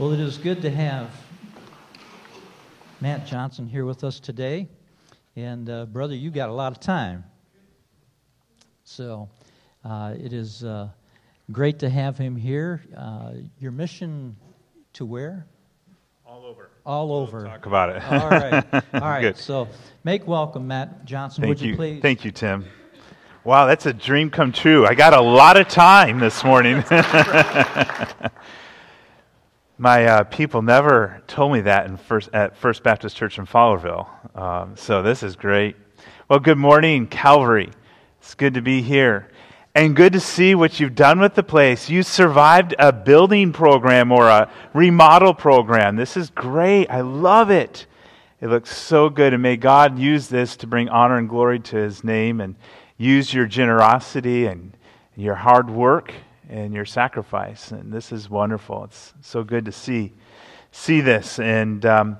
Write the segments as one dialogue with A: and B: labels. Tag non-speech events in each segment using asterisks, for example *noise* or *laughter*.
A: Well, it is good to have Matt Johnson here with us today. And, uh, brother, you got a lot of time. So uh, it is uh, great to have him here. Uh, your mission to where?
B: All over.
A: All over.
B: We'll talk about it.
A: All right. All *laughs* right.
B: Good.
A: So make welcome, Matt Johnson.
B: Thank
A: Would you, please?
B: Thank you, Tim. Wow, that's a dream come true. I got a lot of time this morning. *laughs* My uh, people never told me that in first, at First Baptist Church in Fowlerville. Um, so this is great. Well, good morning, Calvary. It's good to be here. And good to see what you've done with the place. You survived a building program or a remodel program. This is great. I love it. It looks so good. And may God use this to bring honor and glory to his name and use your generosity and your hard work and your sacrifice. And this is wonderful. It's so good to see see this. And um,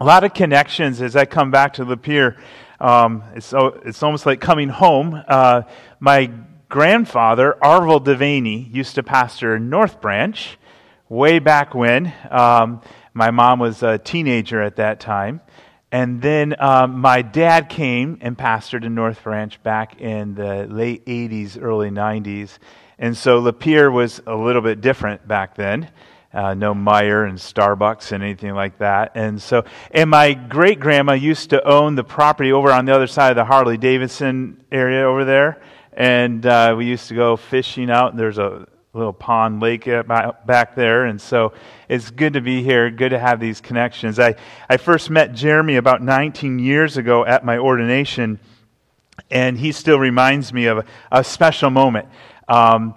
B: a lot of connections as I come back to Lapeer. Um, it's, it's almost like coming home. Uh, my grandfather, Arvel Devaney, used to pastor North Branch way back when. Um, my mom was a teenager at that time. And then um, my dad came and pastored in North Branch back in the late 80s, early 90s. And so Lapeer was a little bit different back then. Uh, no Meijer and Starbucks and anything like that. And so, and my great grandma used to own the property over on the other side of the Harley Davidson area over there. And uh, we used to go fishing out. There's a little pond lake back there. And so it's good to be here, good to have these connections. I, I first met Jeremy about 19 years ago at my ordination, and he still reminds me of a, a special moment. Um,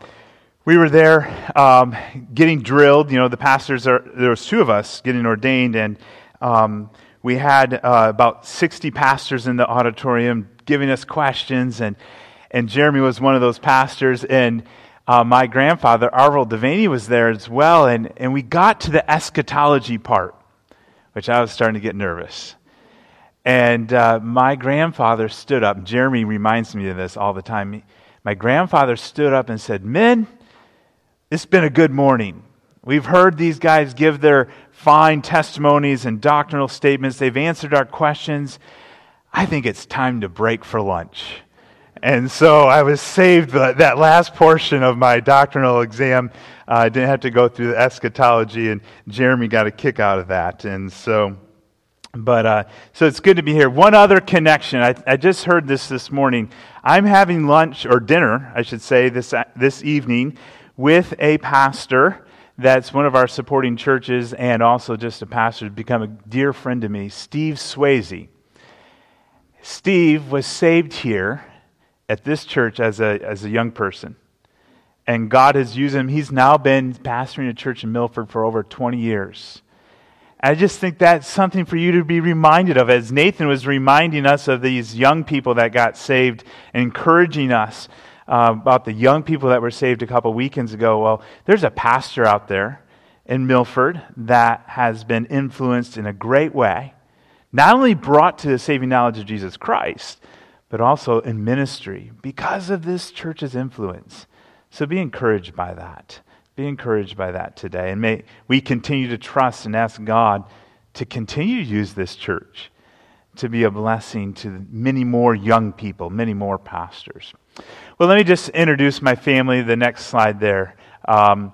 B: we were there um, getting drilled. You know, the pastors are, there was two of us getting ordained, and um, we had uh, about 60 pastors in the auditorium giving us questions, and, and Jeremy was one of those pastors, and uh, my grandfather, Arvel Devaney, was there as well, and, and we got to the eschatology part, which I was starting to get nervous. And uh, my grandfather stood up. Jeremy reminds me of this all the time. My grandfather stood up and said, Men, it's been a good morning. We've heard these guys give their fine testimonies and doctrinal statements. They've answered our questions. I think it's time to break for lunch. And so I was saved that last portion of my doctrinal exam. Uh, I didn't have to go through the eschatology, and Jeremy got a kick out of that. And so, but uh, so it's good to be here. One other connection. I, I just heard this this morning. I'm having lunch or dinner, I should say, this this evening with a pastor that's one of our supporting churches and also just a pastor to become a dear friend to me, Steve Swayze. Steve was saved here at this church as a, as a young person. And God has used him. He's now been pastoring a church in Milford for over 20 years. I just think that's something for you to be reminded of as Nathan was reminding us of these young people that got saved, encouraging us uh, about the young people that were saved a couple weekends ago. Well, there's a pastor out there in Milford that has been influenced in a great way, not only brought to the saving knowledge of Jesus Christ, but also in ministry because of this church's influence. So be encouraged by that. Be encouraged by that today. And may we continue to trust and ask God to continue to use this church to be a blessing to many more young people, many more pastors. Well, let me just introduce my family. The next slide there. Um,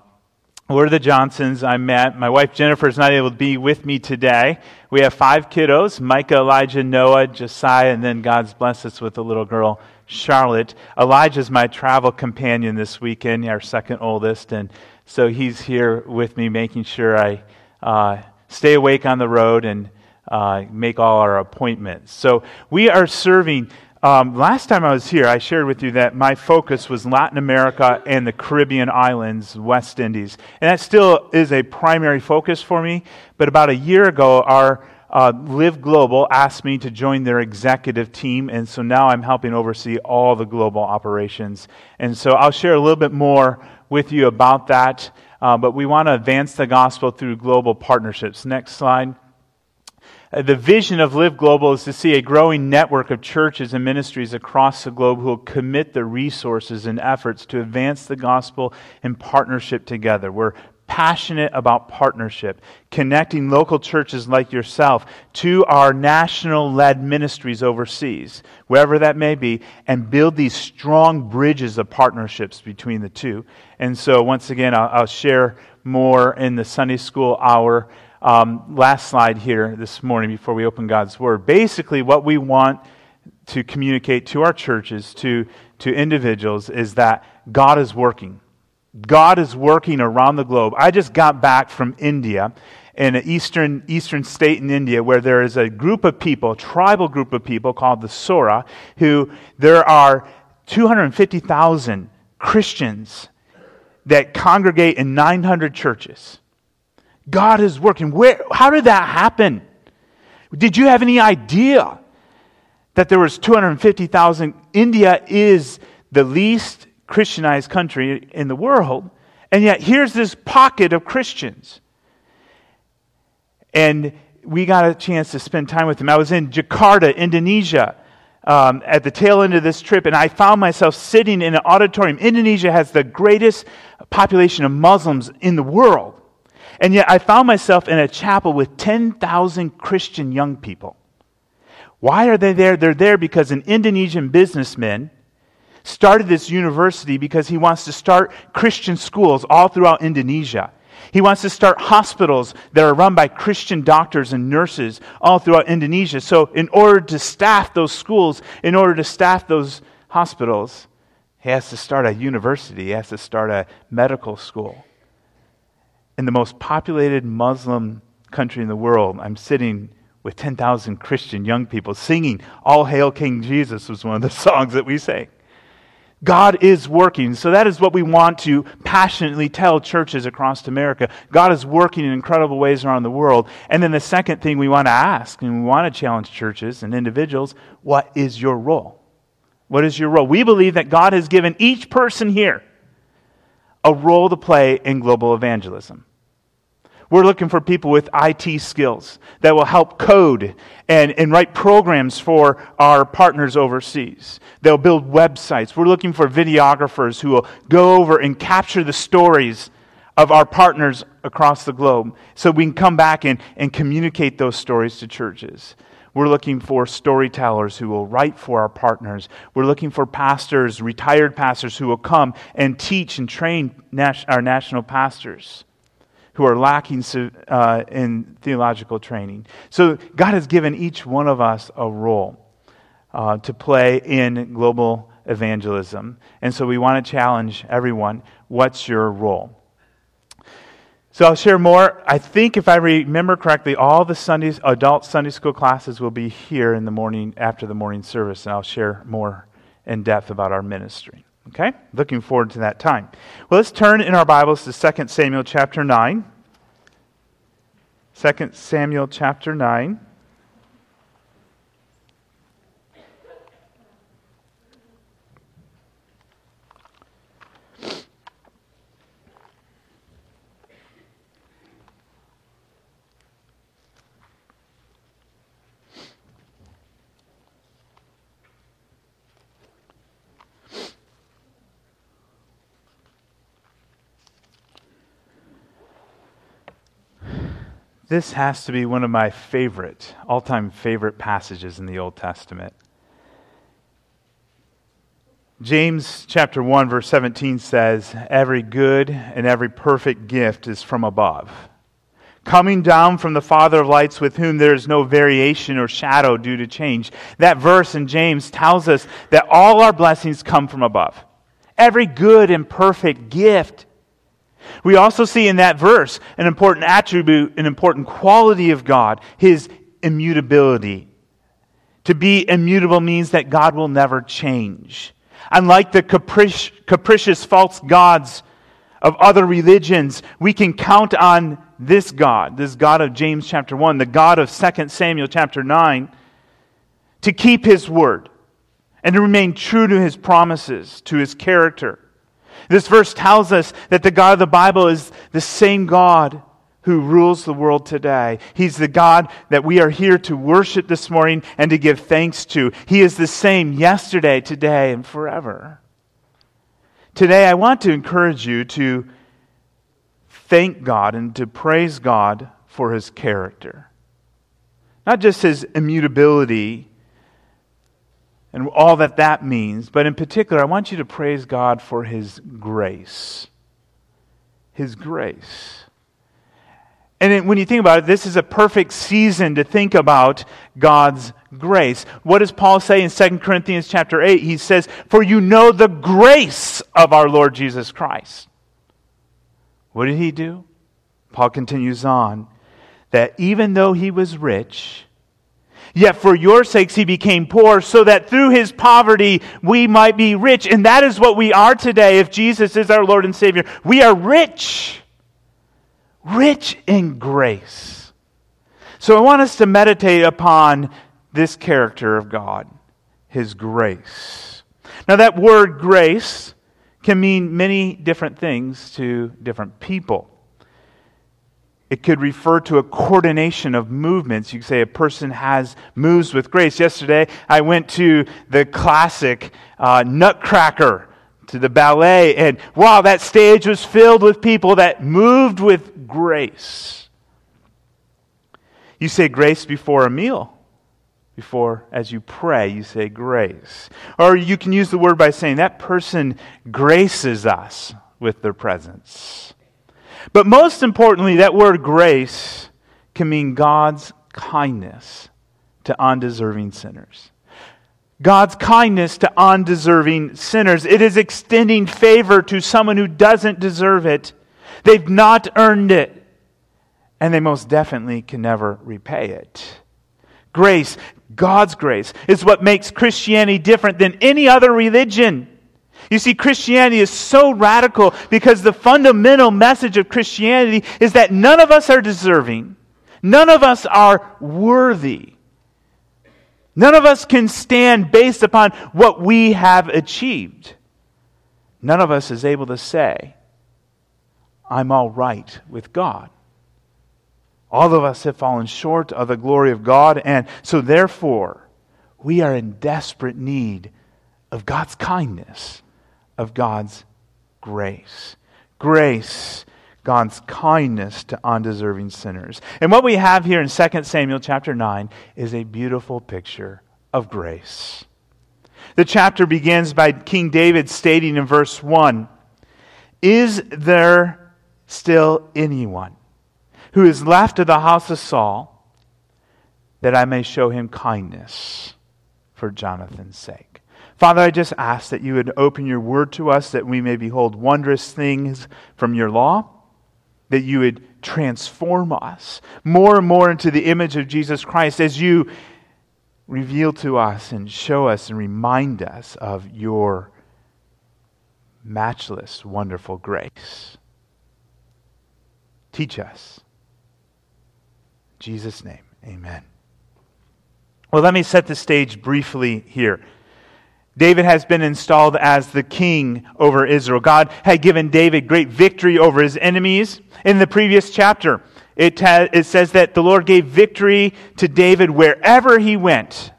B: we're the Johnsons. I'm Matt. My wife Jennifer is not able to be with me today. We have five kiddos Micah, Elijah, Noah, Josiah, and then God's blessed us with a little girl, Charlotte. Elijah's my travel companion this weekend, our second oldest, and so he's here with me, making sure I uh, stay awake on the road and uh, make all our appointments. So we are serving um, last time I was here, I shared with you that my focus was Latin America and the Caribbean islands, West Indies. And that still is a primary focus for me. But about a year ago, our uh, Live Global asked me to join their executive team. And so now I'm helping oversee all the global operations. And so I'll share a little bit more with you about that. Uh, but we want to advance the gospel through global partnerships. Next slide. Uh, the vision of Live Global is to see a growing network of churches and ministries across the globe who will commit their resources and efforts to advance the gospel in partnership together. We're passionate about partnership, connecting local churches like yourself to our national led ministries overseas, wherever that may be, and build these strong bridges of partnerships between the two. And so, once again, I'll, I'll share more in the Sunday school hour. Um, last slide here this morning before we open God's Word. Basically, what we want to communicate to our churches, to, to individuals, is that God is working. God is working around the globe. I just got back from India, in an eastern, eastern state in India, where there is a group of people, a tribal group of people called the Sora, who there are 250,000 Christians that congregate in 900 churches. God is working. Where, how did that happen? Did you have any idea that there was 250,000? India is the least Christianized country in the world, and yet here's this pocket of Christians. And we got a chance to spend time with them. I was in Jakarta, Indonesia, um, at the tail end of this trip, and I found myself sitting in an auditorium. Indonesia has the greatest population of Muslims in the world. And yet I found myself in a chapel with 10,000 Christian young people. Why are they there? They're there because an Indonesian businessman started this university because he wants to start Christian schools all throughout Indonesia. He wants to start hospitals that are run by Christian doctors and nurses all throughout Indonesia. So, in order to staff those schools, in order to staff those hospitals, he has to start a university, he has to start a medical school. In the most populated Muslim country in the world, I'm sitting with 10,000 Christian young people singing All Hail King Jesus was one of the *laughs* songs that we sang. God is working. So that is what we want to passionately tell churches across America. God is working in incredible ways around the world. And then the second thing we want to ask, and we want to challenge churches and individuals, what is your role? What is your role? We believe that God has given each person here a role to play in global evangelism. We're looking for people with IT skills that will help code and, and write programs for our partners overseas. They'll build websites. We're looking for videographers who will go over and capture the stories of our partners across the globe so we can come back and, and communicate those stories to churches. We're looking for storytellers who will write for our partners. We're looking for pastors, retired pastors, who will come and teach and train our national pastors who are lacking uh, in theological training. So God has given each one of us a role uh, to play in global evangelism. And so we want to challenge everyone what's your role? So I'll share more. I think if I remember correctly, all the Sundays, adult Sunday school classes will be here in the morning after the morning service, and I'll share more in depth about our ministry. Okay? Looking forward to that time. Well, let's turn in our Bibles to 2 Samuel chapter 9. 2 Samuel chapter 9. This has to be one of my favorite, all time favorite passages in the Old Testament. James chapter 1 verse 17 says, "Every good and every perfect gift is from above, coming down from the Father of lights with whom there is no variation or shadow due to change." That verse in James tells us that all our blessings come from above. Every good and perfect gift we also see in that verse an important attribute, an important quality of God, his immutability. To be immutable means that God will never change. Unlike the capric- capricious false gods of other religions, we can count on this God, this God of James chapter 1, the God of 2 Samuel chapter 9, to keep his word and to remain true to his promises, to his character. This verse tells us that the God of the Bible is the same God who rules the world today. He's the God that we are here to worship this morning and to give thanks to. He is the same yesterday, today, and forever. Today, I want to encourage you to thank God and to praise God for his character. Not just his immutability and all that that means, but in particular, I want you to praise God for his grace. His grace. And when you think about it, this is a perfect season to think about God's grace. What does Paul say in 2 Corinthians chapter 8? He says, For you know the grace of our Lord Jesus Christ. What did he do? Paul continues on that even though he was rich, yet for your sakes he became poor, so that through his poverty we might be rich. And that is what we are today if Jesus is our Lord and Savior. We are rich, rich in grace. So I want us to meditate upon this character of God, his grace. Now, that word grace can mean many different things to different people. It could refer to a coordination of movements. You could say a person has moves with grace. Yesterday, I went to the classic uh, Nutcracker, to the ballet, and wow, that stage was filled with people that moved with grace. You say grace before a meal. Before, as you pray, you say grace. Or you can use the word by saying that person graces us with their presence. But most importantly, that word grace can mean God's kindness to undeserving sinners. God's kindness to undeserving sinners. It is extending favor to someone who doesn't deserve it. They've not earned it, and they most definitely can never repay it. Grace, God's grace, is what makes Christianity different than any other religion. You see, Christianity is so radical because the fundamental message of Christianity is that none of us are deserving, none of us are worthy. None of us can stand based upon what we have achieved. None of us is able to say, I'm all right with God. All of us have fallen short of the glory of God, and so therefore, we are in desperate need of God's kindness of God's grace. Grace, God's kindness to undeserving sinners. And what we have here in 2 Samuel chapter 9 is a beautiful picture of grace. The chapter begins by King David stating in verse 1 Is there still anyone who is left of the house of Saul that I may show him kindness for Jonathan's sake? Father, I just ask that you would open your word to us, that we may behold wondrous things from your law, that you would transform us more and more into the image of Jesus Christ as you reveal to us and show us and remind us of your matchless, wonderful grace. Teach us. In Jesus' name, amen. Well, let me set the stage briefly here. David has been installed as the king over Israel. God had given David great victory over his enemies. In the previous chapter, it, it says that the Lord gave victory to David wherever he went.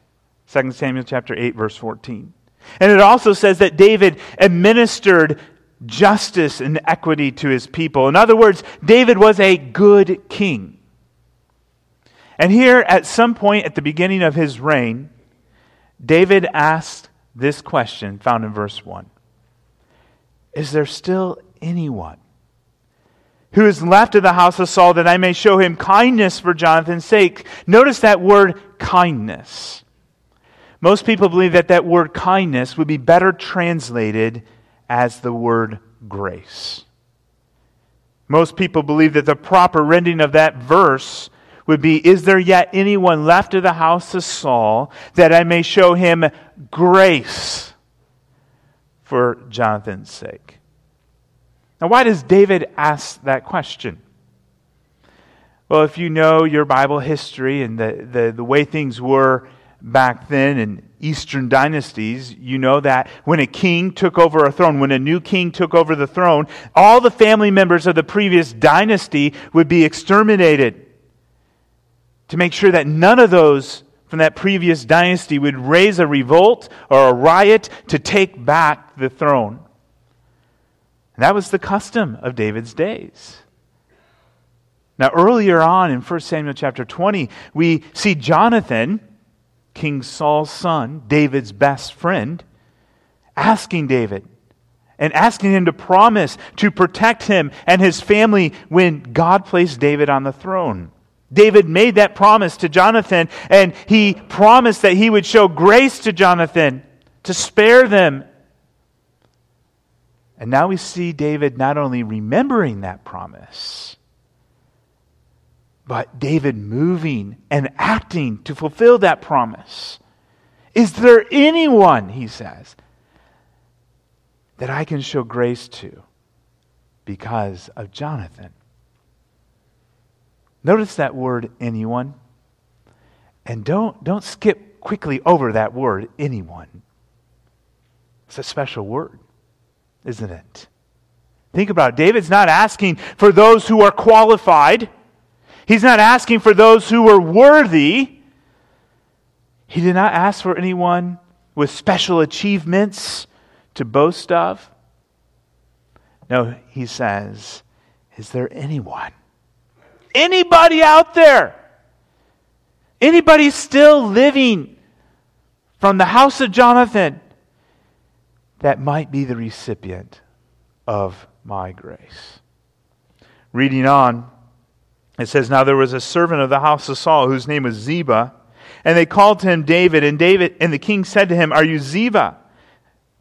B: 2 Samuel chapter 8, verse 14. And it also says that David administered justice and equity to his people. In other words, David was a good king. And here, at some point at the beginning of his reign, David asked this question found in verse 1 Is there still anyone who is left of the house of Saul that I may show him kindness for Jonathan's sake? Notice that word kindness. Most people believe that that word kindness would be better translated as the word grace. Most people believe that the proper rendering of that verse would be Is there yet anyone left of the house of Saul that I may show him grace for Jonathan's sake? Now, why does David ask that question? Well, if you know your Bible history and the, the, the way things were back then in Eastern dynasties, you know that when a king took over a throne, when a new king took over the throne, all the family members of the previous dynasty would be exterminated to make sure that none of those from that previous dynasty would raise a revolt or a riot to take back the throne. And that was the custom of David's days. Now, earlier on in 1 Samuel chapter 20, we see Jonathan, King Saul's son, David's best friend, asking David and asking him to promise to protect him and his family when God placed David on the throne. David made that promise to Jonathan, and he promised that he would show grace to Jonathan to spare them. And now we see David not only remembering that promise, but David moving and acting to fulfill that promise. Is there anyone, he says, that I can show grace to because of Jonathan? Notice that word, anyone. And don't, don't skip quickly over that word, anyone. It's a special word, isn't it? Think about it. David's not asking for those who are qualified. He's not asking for those who are worthy. He did not ask for anyone with special achievements to boast of. No, he says, Is there anyone? Anybody out there? Anybody still living from the house of Jonathan that might be the recipient of my grace? Reading on, it says, Now there was a servant of the house of Saul whose name was Ziba, and they called to him David, and David and the king said to him, Are you Ziba?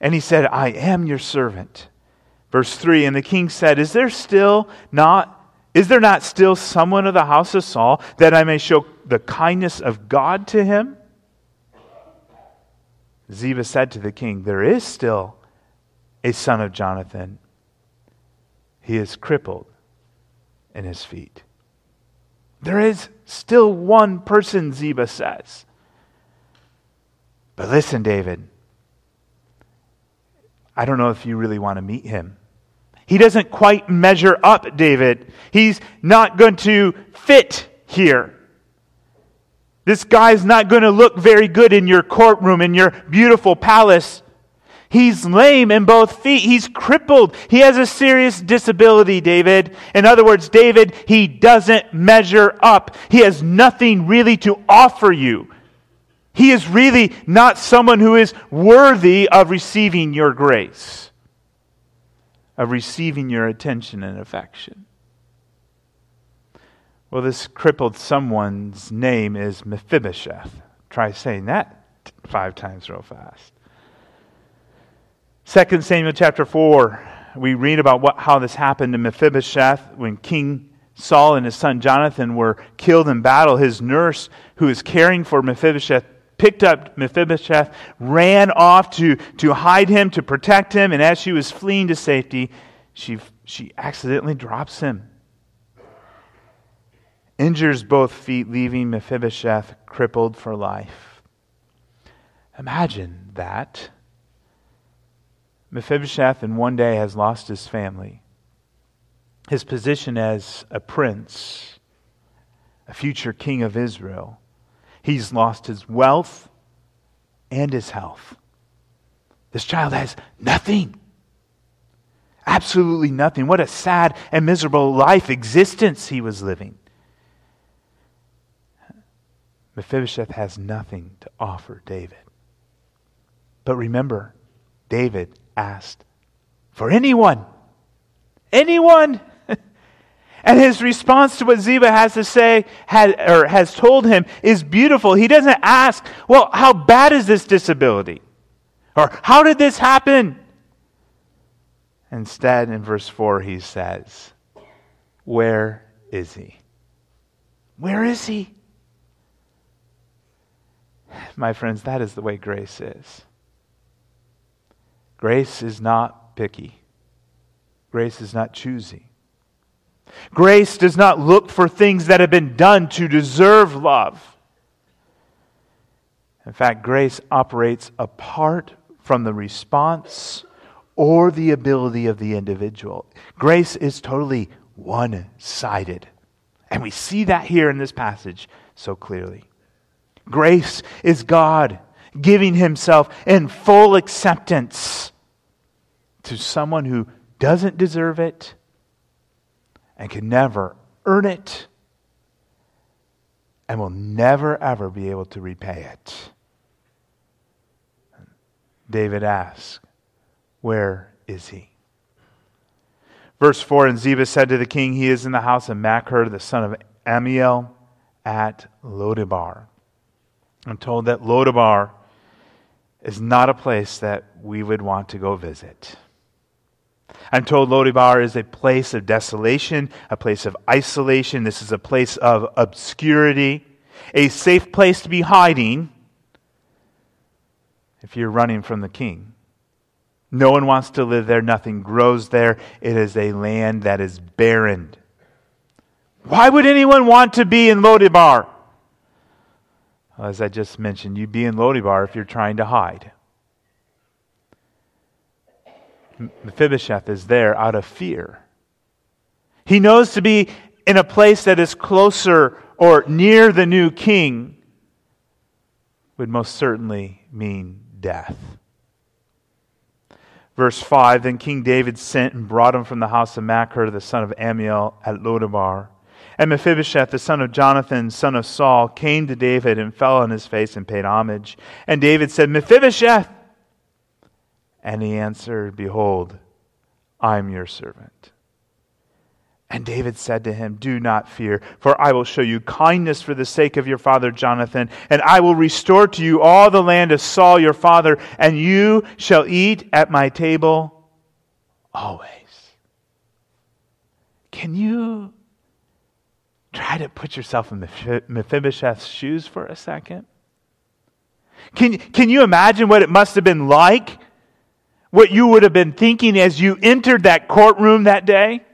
B: And he said, I am your servant. Verse 3 And the king said, Is there still not is there not still someone of the house of Saul that I may show the kindness of God to him? Ziba said to the king, There is still a son of Jonathan. He is crippled in his feet. There is still one person, Ziba says. But listen, David, I don't know if you really want to meet him. He doesn't quite measure up, David. He's not going to fit here. This guy's not going to look very good in your courtroom, in your beautiful palace. He's lame in both feet. He's crippled. He has a serious disability, David. In other words, David, he doesn't measure up. He has nothing really to offer you. He is really not someone who is worthy of receiving your grace of receiving your attention and affection. Well, this crippled someone's name is Mephibosheth. Try saying that five times real fast. 2 Samuel chapter 4, we read about what, how this happened to Mephibosheth when King Saul and his son Jonathan were killed in battle. His nurse, who was caring for Mephibosheth, picked up Mephibosheth, ran off to, to hide him, to protect him, and as she was fleeing to safety, she, she accidentally drops him. Injures both feet, leaving Mephibosheth crippled for life. Imagine that. Mephibosheth in one day has lost his family, his position as a prince, a future king of Israel He's lost his wealth and his health. This child has nothing. Absolutely nothing. What a sad and miserable life existence he was living. Mephibosheth has nothing to offer David. But remember, David asked for anyone. Anyone. And his response to what Ziba has to say, had, or has told him, is beautiful. He doesn't ask, well, how bad is this disability? Or how did this happen? Instead, in verse 4, he says, Where is he? Where is he? My friends, that is the way grace is. Grace is not picky, grace is not choosy. Grace does not look for things that have been done to deserve love. In fact, grace operates apart from the response or the ability of the individual. Grace is totally one sided. And we see that here in this passage so clearly. Grace is God giving himself in full acceptance to someone who doesn't deserve it and can never earn it and will never, ever be able to repay it. David asks, Where is he? Verse 4 And Ziba said to the king, He is in the house of Machir, the son of Ammiel, at Lodebar. I'm told that Lodebar is not a place that we would want to go visit. I'm told Lodebar is a place of desolation, a place of isolation. This is a place of obscurity, a safe place to be hiding if you're running from the king. No one wants to live there. Nothing grows there. It is a land that is barren. Why would anyone want to be in Lodebar? As I just mentioned, you'd be in Lodebar if you're trying to hide. Mephibosheth is there out of fear. He knows to be in a place that is closer or near the new king would most certainly mean death. Verse 5 Then King David sent and brought him from the house of Machir, the son of Ammiel, at Lodebar. And Mephibosheth, the son of Jonathan, son of Saul, came to David and fell on his face and paid homage. And David said, Mephibosheth! And he answered, Behold, I am your servant. And David said to him, Do not fear, for I will show you kindness for the sake of your father Jonathan, and I will restore to you all the land of Saul your father, and you shall eat at my table always. Can you try to put yourself in Mephibosheth's shoes for a second? Can, can you imagine what it must have been like what you would have been thinking as you entered that courtroom that day?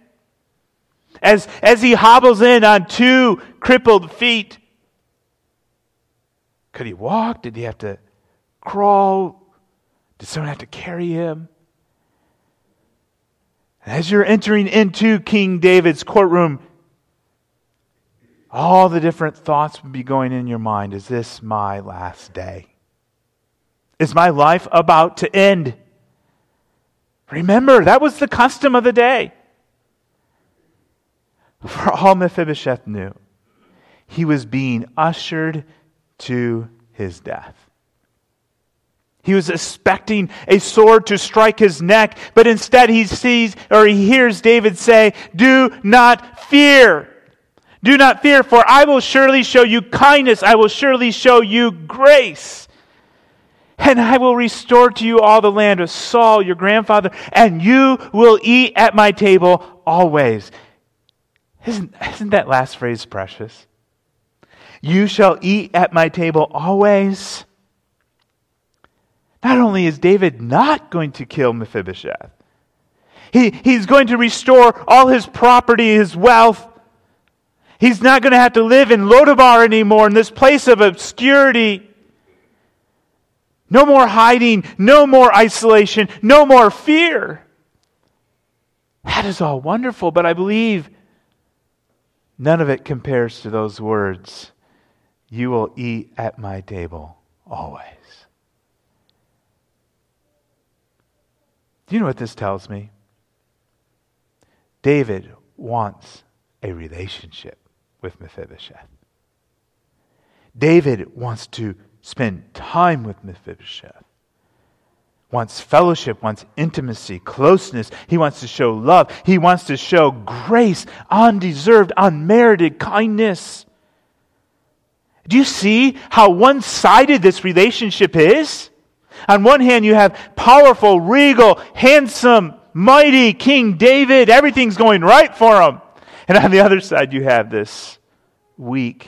B: As, as he hobbles in on two crippled feet. Could he walk? Did he have to crawl? Did someone have to carry him? As you're entering into King David's courtroom, all the different thoughts would be going in your mind. Is this my last day? Is my life about to end? Remember, that was the custom of the day. For all Mephibosheth knew, he was being ushered to his death. He was expecting a sword to strike his neck, but instead he sees or he hears David say, Do not fear. Do not fear, for I will surely show you kindness. I will surely show you grace and I will restore to you all the land of Saul, your grandfather, and you will eat at my table always. Isn't, isn't that last phrase precious? You shall eat at my table always. Not only is David not going to kill Mephibosheth, he, he's going to restore all his property, his wealth. He's not going to have to live in Lodebar anymore, in this place of obscurity. No more hiding, no more isolation, no more fear. That is all wonderful, but I believe none of it compares to those words You will eat at my table always. Do you know what this tells me? David wants a relationship with Mephibosheth. David wants to spend time with Mephibosheth. Wants fellowship, wants intimacy, closeness. He wants to show love. He wants to show grace, undeserved, unmerited kindness. Do you see how one sided this relationship is? On one hand, you have powerful, regal, handsome, mighty King David. Everything's going right for him. And on the other side, you have this weak,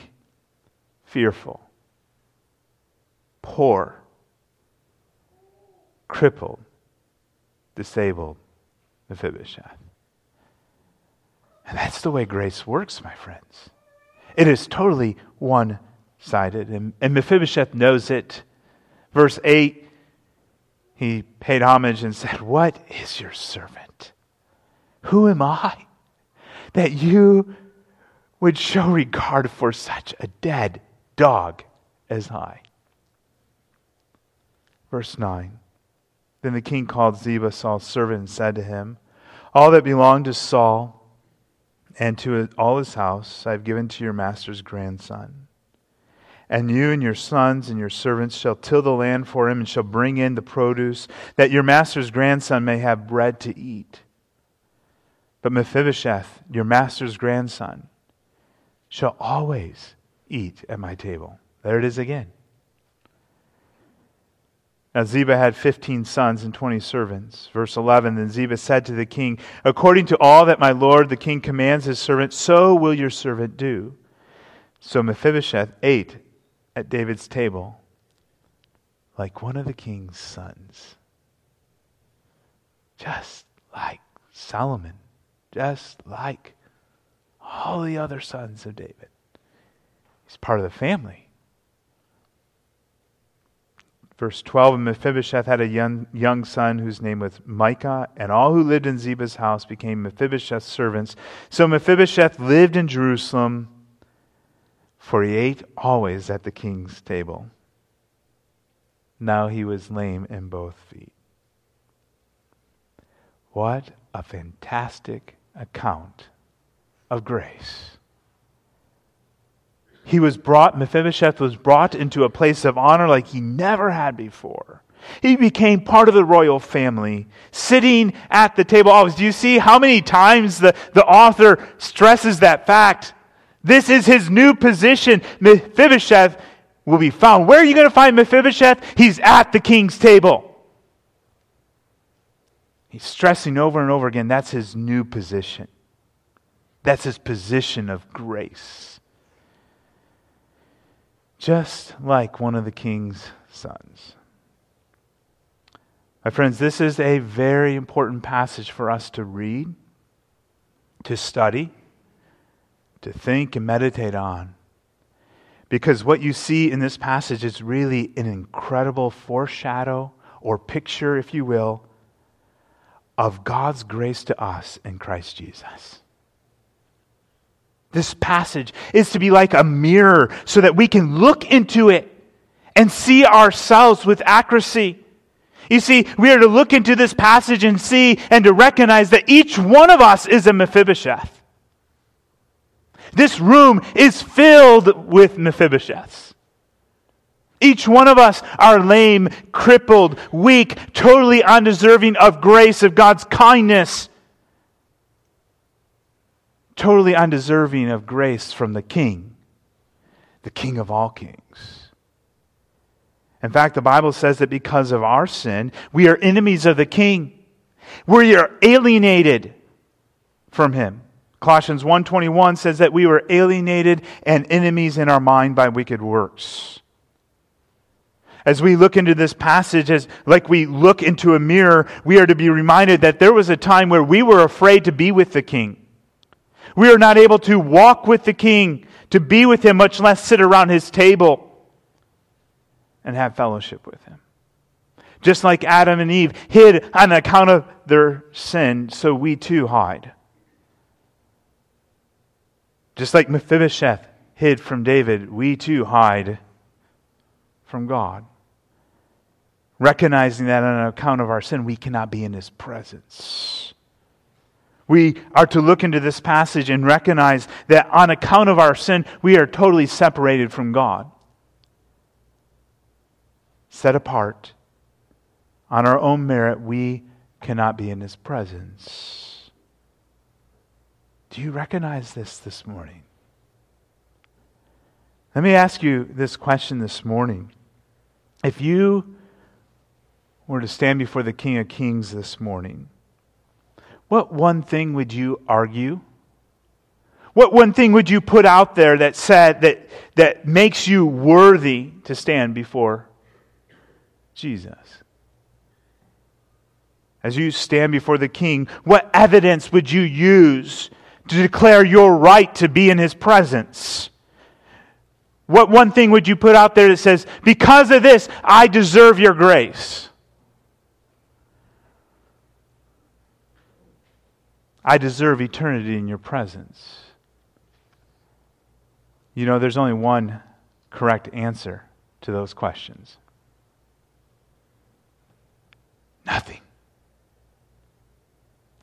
B: fearful, poor, crippled, disabled Mephibosheth. And that's the way grace works, my friends. It is totally one sided. And, and Mephibosheth knows it. Verse 8, he paid homage and said, What is your servant? Who am I that you would show regard for such a dead dog as I? Verse 9 Then the king called Ziba, Saul's servant, and said to him, All that belonged to Saul and to all his house I have given to your master's grandson. And you and your sons and your servants shall till the land for him and shall bring in the produce, that your master's grandson may have bread to eat. But Mephibosheth, your master's grandson, shall always eat at my table. There it is again. Now Ziba had fifteen sons and twenty servants. Verse 11 Then Ziba said to the king, According to all that my lord the king commands his servant, so will your servant do. So Mephibosheth ate at David's table like one of the king's sons. Just like Solomon, just like all the other sons of David. He's part of the family. Verse 12 And Mephibosheth had a young, young son whose name was Micah, and all who lived in Ziba's house became Mephibosheth's servants. So Mephibosheth lived in Jerusalem, for he ate always at the king's table. Now he was lame in both feet. What a fantastic account of grace he was brought, Mephibosheth was brought into a place of honor like he never had before. He became part of the royal family, sitting at the table always. Do you see how many times the, the author stresses that fact? This is his new position. Mephibosheth will be found. Where are you going to find Mephibosheth? He's at the king's table. He's stressing over and over again that's his new position. That's his position of grace just like one of the king's sons. My friends, this is a very important passage for us to read, to study, to think and meditate on. Because what you see in this passage is really an incredible foreshadow or picture, if you will, of God's grace to us in Christ Jesus. This passage is to be like a mirror so that we can look into it and see ourselves with accuracy. You see, we are to look into this passage and see and to recognize that each one of us is a Mephibosheth. This room is filled with Mephibosheths. Each one of us are lame, crippled, weak, totally undeserving of grace, of God's kindness totally undeserving of grace from the King, the King of all kings. In fact, the Bible says that because of our sin, we are enemies of the King. We are alienated from him. Colossians 1:21 says that we were alienated and enemies in our mind by wicked works. As we look into this passage as like we look into a mirror, we are to be reminded that there was a time where we were afraid to be with the king. We are not able to walk with the king, to be with him, much less sit around his table and have fellowship with him. Just like Adam and Eve hid on account of their sin, so we too hide. Just like Mephibosheth hid from David, we too hide from God. Recognizing that on account of our sin, we cannot be in his presence. We are to look into this passage and recognize that on account of our sin, we are totally separated from God. Set apart. On our own merit, we cannot be in His presence. Do you recognize this this morning? Let me ask you this question this morning. If you were to stand before the King of Kings this morning, what one thing would you argue? What one thing would you put out there that said that, that makes you worthy to stand before Jesus? As you stand before the king, what evidence would you use to declare your right to be in his presence? What one thing would you put out there that says, because of this, I deserve your grace? I deserve eternity in your presence. You know, there's only one correct answer to those questions nothing.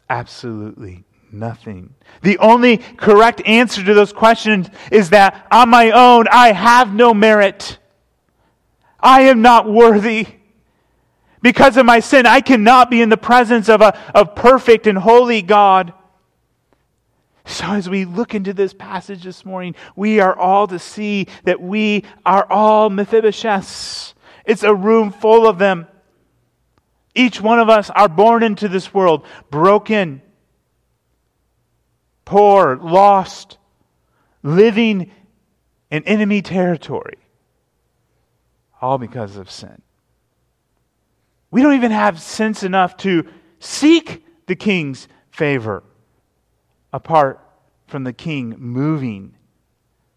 B: Absolutely nothing. The only correct answer to those questions is that on my own, I have no merit. I am not worthy. Because of my sin, I cannot be in the presence of a of perfect and holy God. So, as we look into this passage this morning, we are all to see that we are all Mephibosheths. It's a room full of them. Each one of us are born into this world broken, poor, lost, living in enemy territory, all because of sin. We don't even have sense enough to seek the king's favor apart from the king moving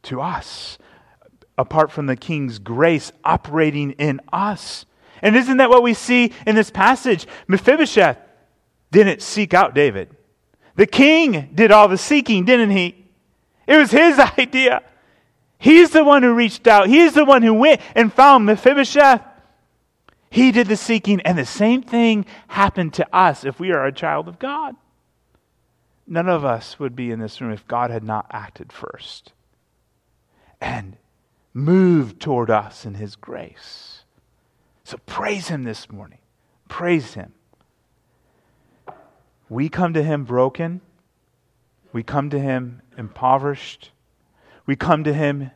B: to us, apart from the king's grace operating in us. And isn't that what we see in this passage? Mephibosheth didn't seek out David. The king did all the seeking, didn't he? It was his *laughs* idea. He's the one who reached out. He's the one who went and found Mephibosheth. He did the seeking, and the same thing happened to us if we are a child of God. None of us would be in this room if God had not acted first and moved toward us in His grace. So praise Him this morning. Praise Him. We come to Him broken. We come to Him impoverished. We come to Him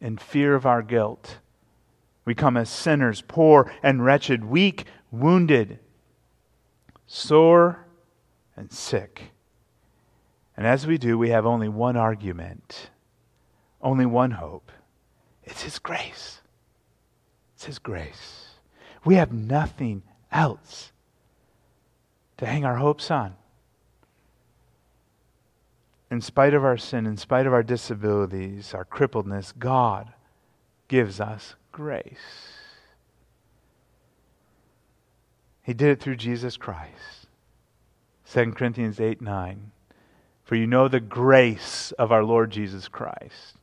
B: in fear of our guilt. We come as sinners, poor and wretched, weak, wounded, sore, and sick. And as we do, we have only one argument, only one hope. It's His grace. It's His grace. We have nothing else to hang our hopes on. In spite of our sin, in spite of our disabilities, our crippledness, God gives us grace. He did it through Jesus Christ. 2 Corinthians 8 9. For you know the grace of our Lord Jesus Christ,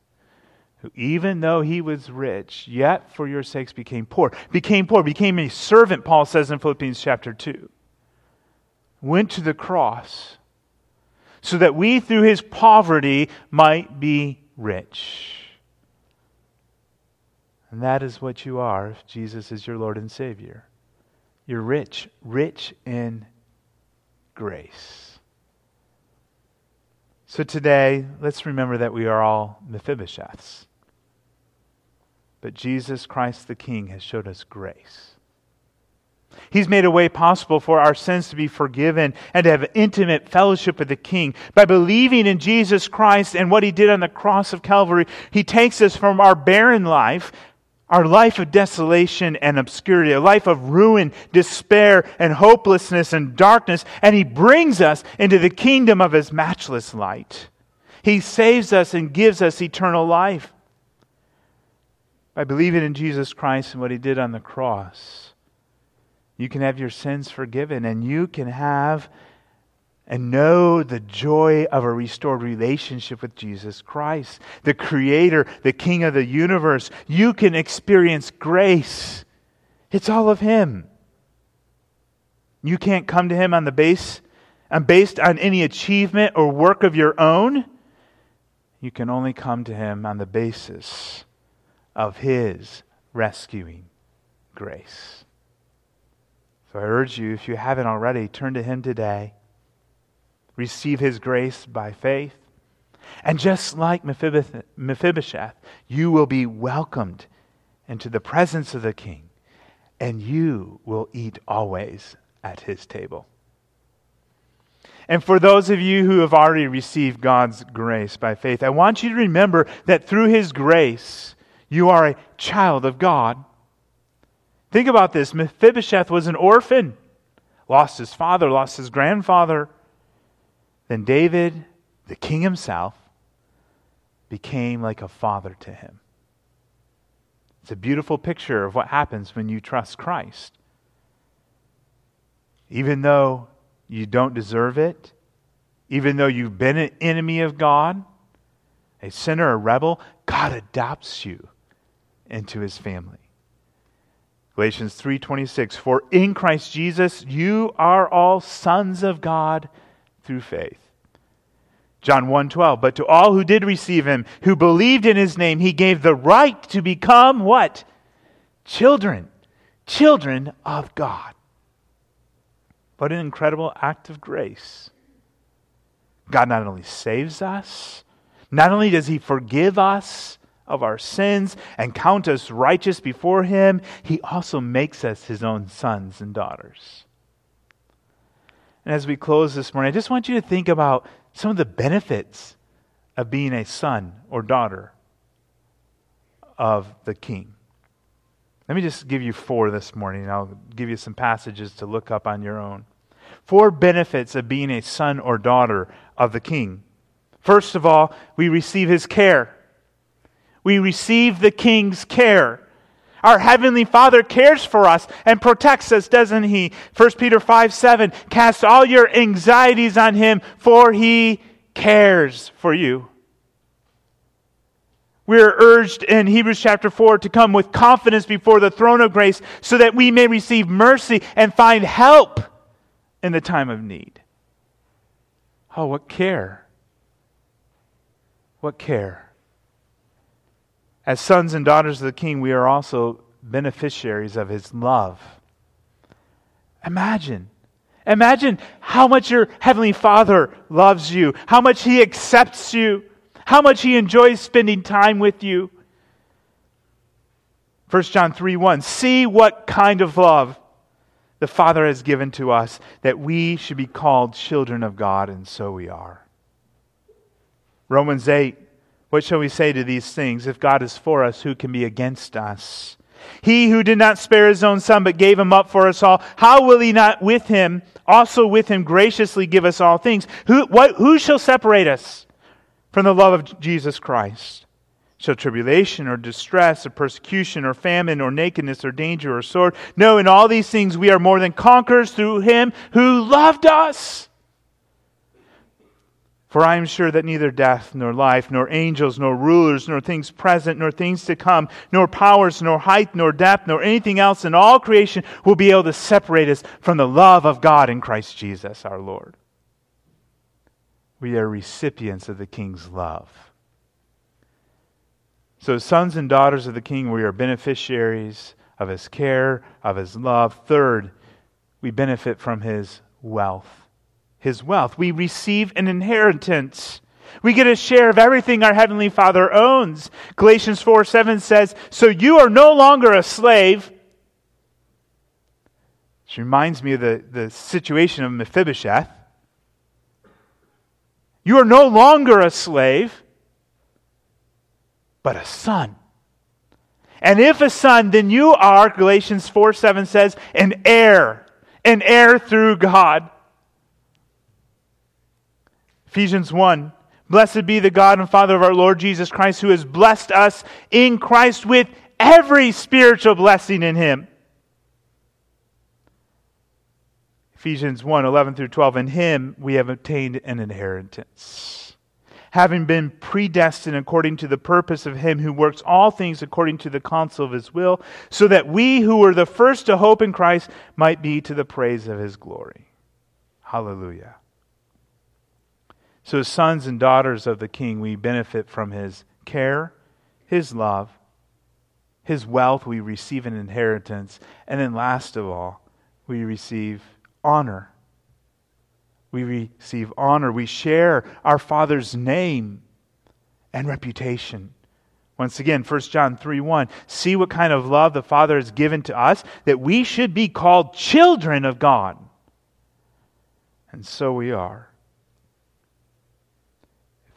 B: who, even though he was rich, yet for your sakes became poor. Became poor, became a servant, Paul says in Philippians chapter 2. Went to the cross so that we, through his poverty, might be rich. And that is what you are if Jesus is your Lord and Savior. You're rich, rich in grace. So today, let's remember that we are all Mephibosheths. But Jesus Christ the King has showed us grace. He's made a way possible for our sins to be forgiven and to have intimate fellowship with the King. By believing in Jesus Christ and what He did on the cross of Calvary, He takes us from our barren life our life of desolation and obscurity, a life of ruin, despair, and hopelessness and darkness, and He brings us into the kingdom of His matchless light. He saves us and gives us eternal life. By believing in Jesus Christ and what He did on the cross, you can have your sins forgiven and you can have and know the joy of a restored relationship with Jesus Christ, the Creator, the King of the universe. You can experience grace. It's all of Him. You can't come to Him on the base, and based on any achievement or work of your own. You can only come to Him on the basis of His rescuing grace. So I urge you, if you haven't already, turn to Him today receive his grace by faith. And just like Mephibosheth, you will be welcomed into the presence of the king, and you will eat always at his table. And for those of you who have already received God's grace by faith, I want you to remember that through his grace, you are a child of God. Think about this Mephibosheth was an orphan, lost his father, lost his grandfather. Then David, the king himself, became like a father to him. It's a beautiful picture of what happens when you trust Christ. Even though you don't deserve it, even though you've been an enemy of God, a sinner, a rebel, God adopts you into his family. Galatians 3:26 For in Christ Jesus you are all sons of God through faith. John 1:12 But to all who did receive him who believed in his name he gave the right to become what? Children. Children of God. What an incredible act of grace. God not only saves us, not only does he forgive us of our sins and count us righteous before him, he also makes us his own sons and daughters. And as we close this morning, I just want you to think about some of the benefits of being a son or daughter of the king. Let me just give you four this morning. I'll give you some passages to look up on your own. Four benefits of being a son or daughter of the king. First of all, we receive his care. We receive the king's care. Our Heavenly Father cares for us and protects us, doesn't He? 1 Peter 5 7. Cast all your anxieties on Him, for He cares for you. We are urged in Hebrews chapter 4 to come with confidence before the throne of grace so that we may receive mercy and find help in the time of need. Oh, what care! What care! As sons and daughters of the King, we are also beneficiaries of his love. Imagine. Imagine how much your Heavenly Father loves you, how much He accepts you, how much He enjoys spending time with you. 1 John 3 1. See what kind of love the Father has given to us that we should be called children of God, and so we are. Romans 8 what shall we say to these things? If God is for us, who can be against us? He who did not spare his own son, but gave him up for us all, how will he not with him, also with him, graciously give us all things? Who, what, who shall separate us from the love of Jesus Christ? Shall tribulation or distress or persecution or famine or nakedness or danger or sword? No, in all these things we are more than conquerors through him who loved us. For I am sure that neither death, nor life, nor angels, nor rulers, nor things present, nor things to come, nor powers, nor height, nor depth, nor anything else in all creation will be able to separate us from the love of God in Christ Jesus our Lord. We are recipients of the King's love. So, sons and daughters of the King, we are beneficiaries of his care, of his love. Third, we benefit from his wealth his wealth. We receive an inheritance. We get a share of everything our Heavenly Father owns. Galatians 4 7 says, So you are no longer a slave. Which reminds me of the, the situation of Mephibosheth. You are no longer a slave, but a son. And if a son, then you are, Galatians 4 7 says, an heir, an heir through God. Ephesians 1 Blessed be the God and Father of our Lord Jesus Christ, who has blessed us in Christ with every spiritual blessing in Him. Ephesians 1 11 through 12. In Him we have obtained an inheritance, having been predestined according to the purpose of Him who works all things according to the counsel of His will, so that we who were the first to hope in Christ might be to the praise of His glory. Hallelujah. So, as sons and daughters of the King, we benefit from his care, his love, his wealth. We receive an inheritance. And then, last of all, we receive honor. We receive honor. We share our Father's name and reputation. Once again, 1 John 3 1. See what kind of love the Father has given to us that we should be called children of God. And so we are.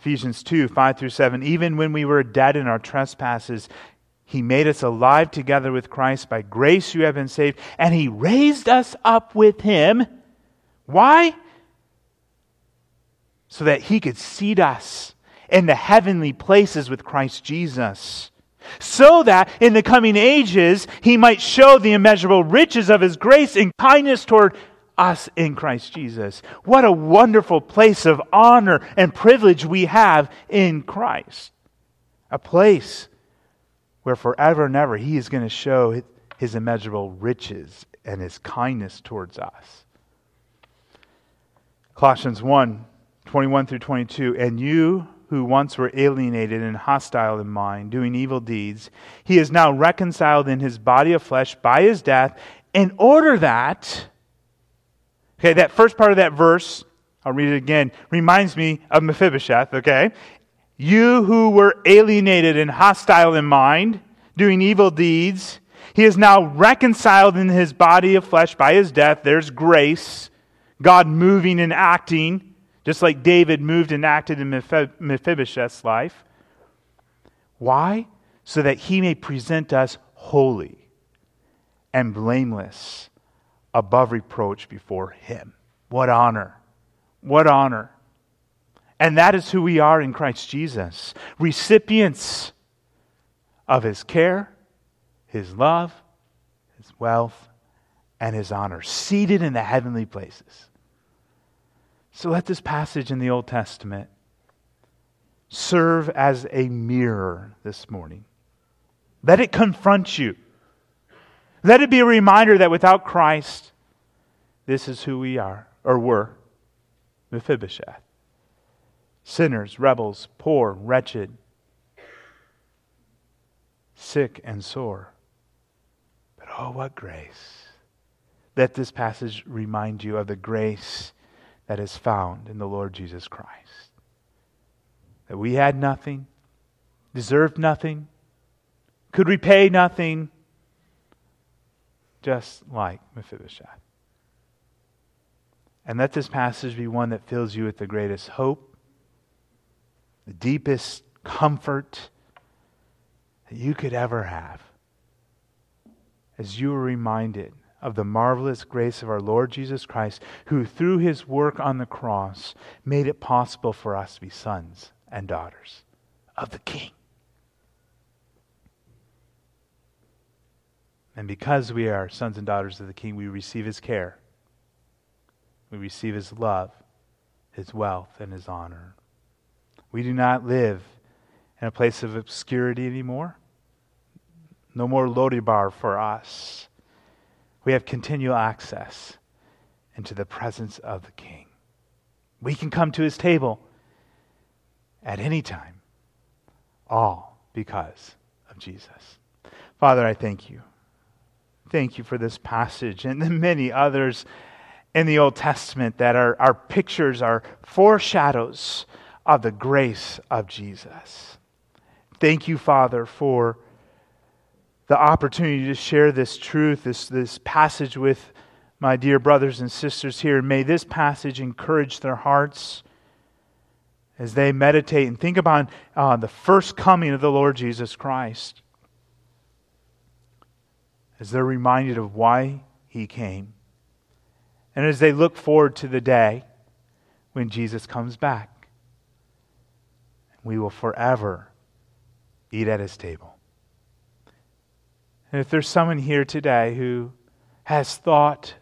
B: Ephesians 2 5 through 7. Even when we were dead in our trespasses, he made us alive together with Christ. By grace you have been saved. And he raised us up with him. Why? So that he could seat us in the heavenly places with Christ Jesus. So that in the coming ages he might show the immeasurable riches of his grace and kindness toward us in Christ Jesus. What a wonderful place of honor and privilege we have in Christ. A place where forever and ever He is going to show His immeasurable riches and His kindness towards us. Colossians 1 21 through 22. And you who once were alienated and hostile in mind, doing evil deeds, he is now reconciled in his body of flesh by his death, in order that, okay, that first part of that verse, I'll read it again, reminds me of Mephibosheth, okay? You who were alienated and hostile in mind, doing evil deeds, he is now reconciled in his body of flesh by his death. There's grace, God moving and acting just like David moved and acted in Mephibosheth's life. Why? So that he may present us holy and blameless above reproach before him. What honor! What honor! And that is who we are in Christ Jesus recipients of his care, his love, his wealth, and his honor, seated in the heavenly places. So let this passage in the Old Testament serve as a mirror this morning. Let it confront you. Let it be a reminder that without Christ, this is who we are, or were Mephibosheth. Sinners, rebels, poor, wretched, sick and sore. But oh, what grace. Let this passage remind you of the grace that is found in the Lord Jesus Christ. That we had nothing, deserved nothing, could repay nothing, just like Mephibosheth. And let this passage be one that fills you with the greatest hope, the deepest comfort that you could ever have as you are reminded of the marvelous grace of our Lord Jesus Christ, who through his work on the cross made it possible for us to be sons and daughters of the King. And because we are sons and daughters of the King, we receive his care, we receive his love, his wealth, and his honor. We do not live in a place of obscurity anymore. No more Lodebar for us we have continual access into the presence of the King. We can come to his table at any time, all because of Jesus. Father, I thank you. Thank you for this passage and the many others in the Old Testament that are, are pictures, are foreshadows of the grace of Jesus. Thank you, Father, for the opportunity to share this truth, this, this passage with my dear brothers and sisters here. May this passage encourage their hearts as they meditate and think about uh, the first coming of the Lord Jesus Christ, as they're reminded of why he came, and as they look forward to the day when Jesus comes back. We will forever eat at his table. And if there's someone here today who has thought,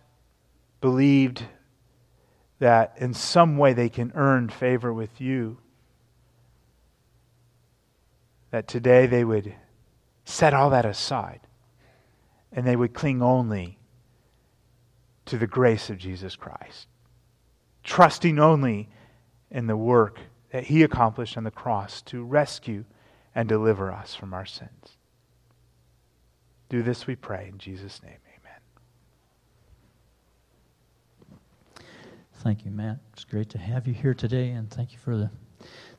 B: believed that in some way they can earn favor with you, that today they would set all that aside and they would cling only to the grace of Jesus Christ, trusting only in the work that He accomplished on the cross to rescue and deliver us from our sins. Do this, we pray, in Jesus' name. Amen.
A: Thank you, Matt. It's great to have you here today, and thank you for the.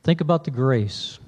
A: Think about the grace